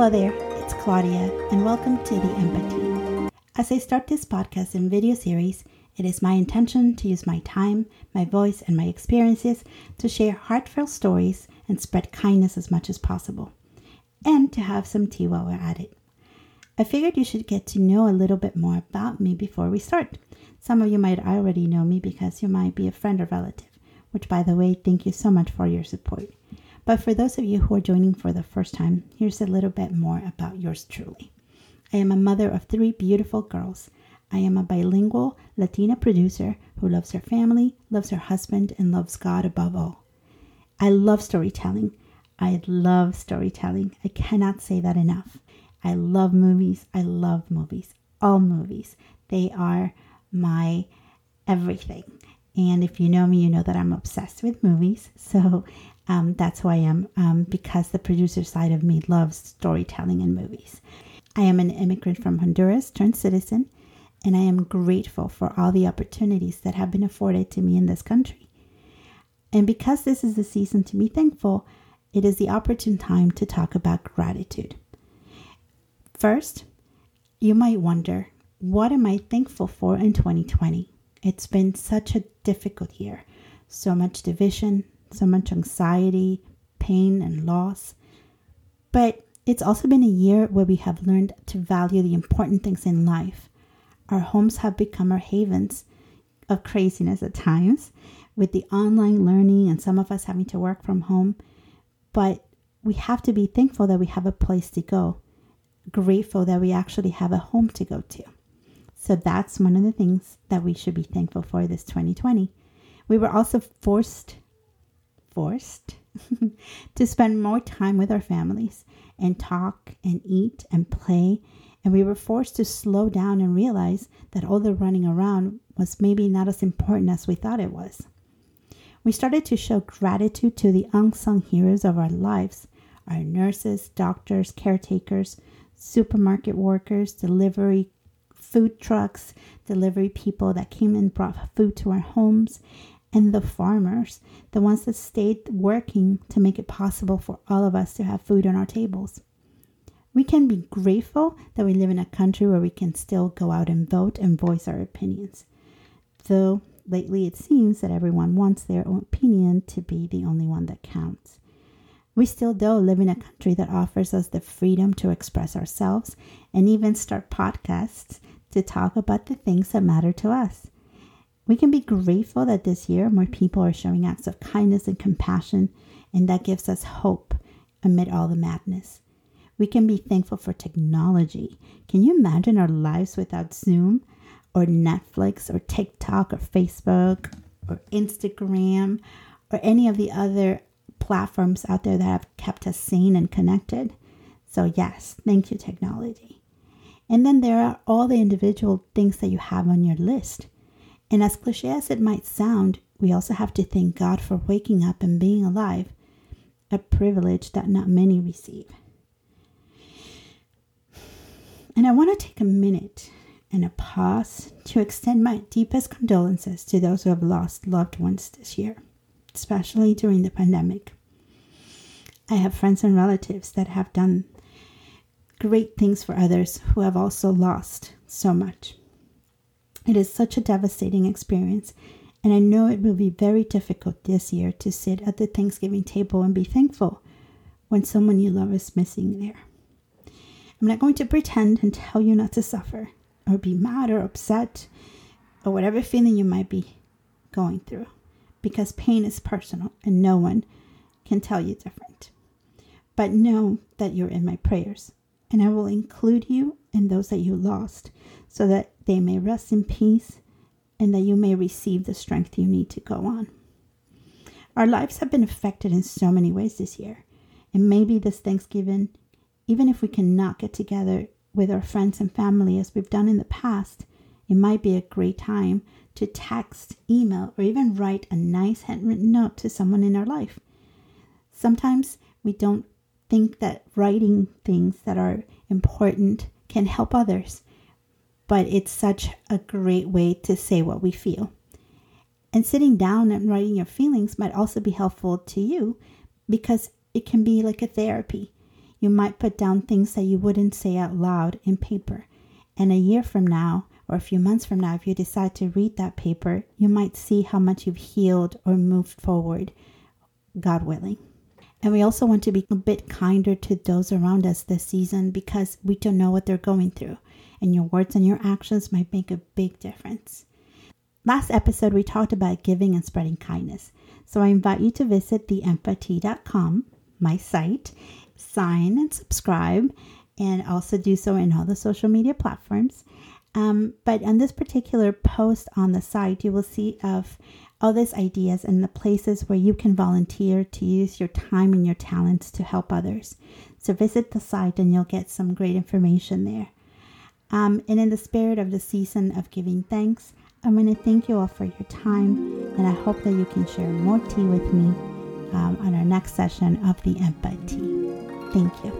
Hello there, it's Claudia, and welcome to The Empathy. As I start this podcast and video series, it is my intention to use my time, my voice, and my experiences to share heartfelt stories and spread kindness as much as possible, and to have some tea while we're at it. I figured you should get to know a little bit more about me before we start. Some of you might already know me because you might be a friend or relative, which, by the way, thank you so much for your support. But for those of you who are joining for the first time, here's a little bit more about yours truly. I am a mother of three beautiful girls. I am a bilingual Latina producer who loves her family, loves her husband, and loves God above all. I love storytelling. I love storytelling. I cannot say that enough. I love movies. I love movies. All movies. They are my everything. And if you know me, you know that I'm obsessed with movies. So um, that's who I am um, because the producer side of me loves storytelling and movies. I am an immigrant from Honduras turned citizen, and I am grateful for all the opportunities that have been afforded to me in this country. And because this is the season to be thankful, it is the opportune time to talk about gratitude. First, you might wonder, what am I thankful for in 2020? It's been such a difficult year. So much division, so much anxiety, pain, and loss. But it's also been a year where we have learned to value the important things in life. Our homes have become our havens of craziness at times, with the online learning and some of us having to work from home. But we have to be thankful that we have a place to go grateful that we actually have a home to go to. So that's one of the things that we should be thankful for this 2020. We were also forced, forced to spend more time with our families and talk and eat and play. And we were forced to slow down and realize that all the running around was maybe not as important as we thought it was. We started to show gratitude to the unsung heroes of our lives our nurses, doctors, caretakers, supermarket workers, delivery food trucks, delivery people that came and brought food to our homes, and the farmers, the ones that stayed working to make it possible for all of us to have food on our tables. We can be grateful that we live in a country where we can still go out and vote and voice our opinions. Though lately it seems that everyone wants their own opinion to be the only one that counts. We still, though, live in a country that offers us the freedom to express ourselves and even start podcasts to talk about the things that matter to us. We can be grateful that this year more people are showing acts of kindness and compassion, and that gives us hope amid all the madness. We can be thankful for technology. Can you imagine our lives without Zoom or Netflix or TikTok or Facebook or Instagram or any of the other platforms out there that have kept us sane and connected. So, yes, thank you, technology. And then there are all the individual things that you have on your list. And as cliche as it might sound, we also have to thank God for waking up and being alive, a privilege that not many receive. And I want to take a minute and a pause to extend my deepest condolences to those who have lost loved ones this year, especially during the pandemic. I have friends and relatives that have done great things for others who have also lost so much. It is such a devastating experience, and I know it will be very difficult this year to sit at the Thanksgiving table and be thankful when someone you love is missing there. I'm not going to pretend and tell you not to suffer or be mad or upset or whatever feeling you might be going through because pain is personal and no one can tell you different. But know that you're in my prayers, and I will include you and those that you lost, so that they may rest in peace and that you may receive the strength you need to go on. Our lives have been affected in so many ways this year, and maybe this Thanksgiving, even if we cannot get together with our friends and family as we've done in the past, it might be a great time to text, email, or even write a nice handwritten note to someone in our life. Sometimes we don't think that writing things that are important can help others, but it's such a great way to say what we feel. And sitting down and writing your feelings might also be helpful to you because it can be like a therapy. You might put down things that you wouldn't say out loud in paper. And a year from now, or a few months from now, if you decide to read that paper, you might see how much you've healed or moved forward, God willing. And we also want to be a bit kinder to those around us this season because we don't know what they're going through. And your words and your actions might make a big difference. Last episode, we talked about giving and spreading kindness. So I invite you to visit theempathy.com, my site, sign and subscribe, and also do so in all the social media platforms. Um, but on this particular post on the site, you will see of all these ideas and the places where you can volunteer to use your time and your talents to help others. So visit the site and you'll get some great information there. Um, and in the spirit of the season of giving thanks, I'm going to thank you all for your time, and I hope that you can share more tea with me um, on our next session of the Empathy. Thank you.